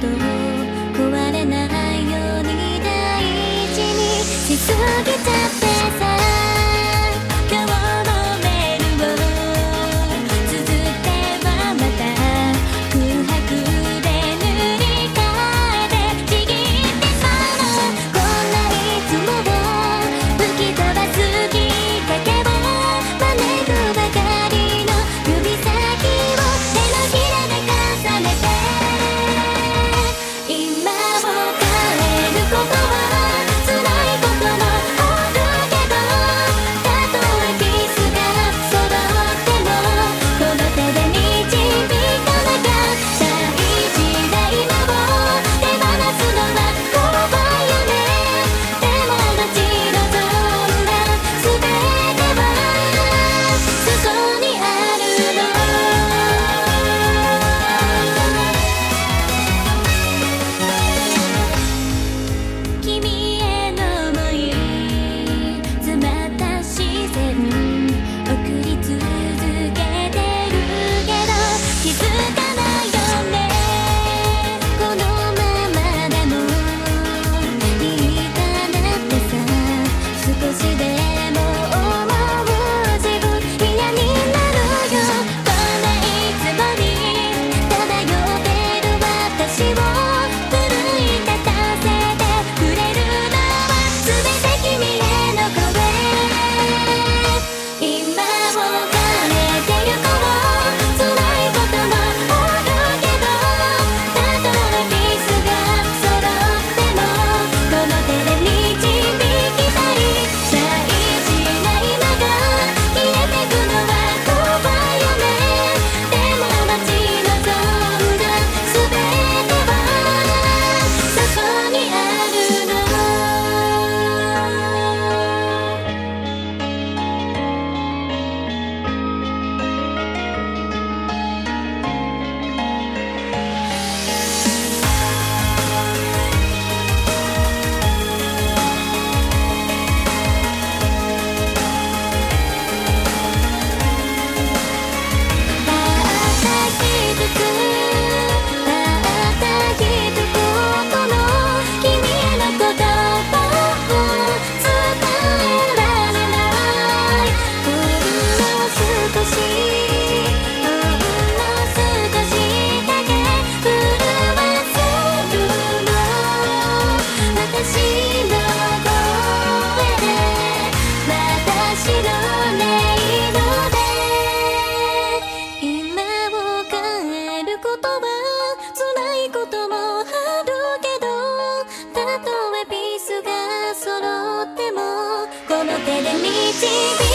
ことを壊れないように大事にしすぎちゃった言葉ことは辛いこともあるけどたとえピースが揃ってもこの手で導く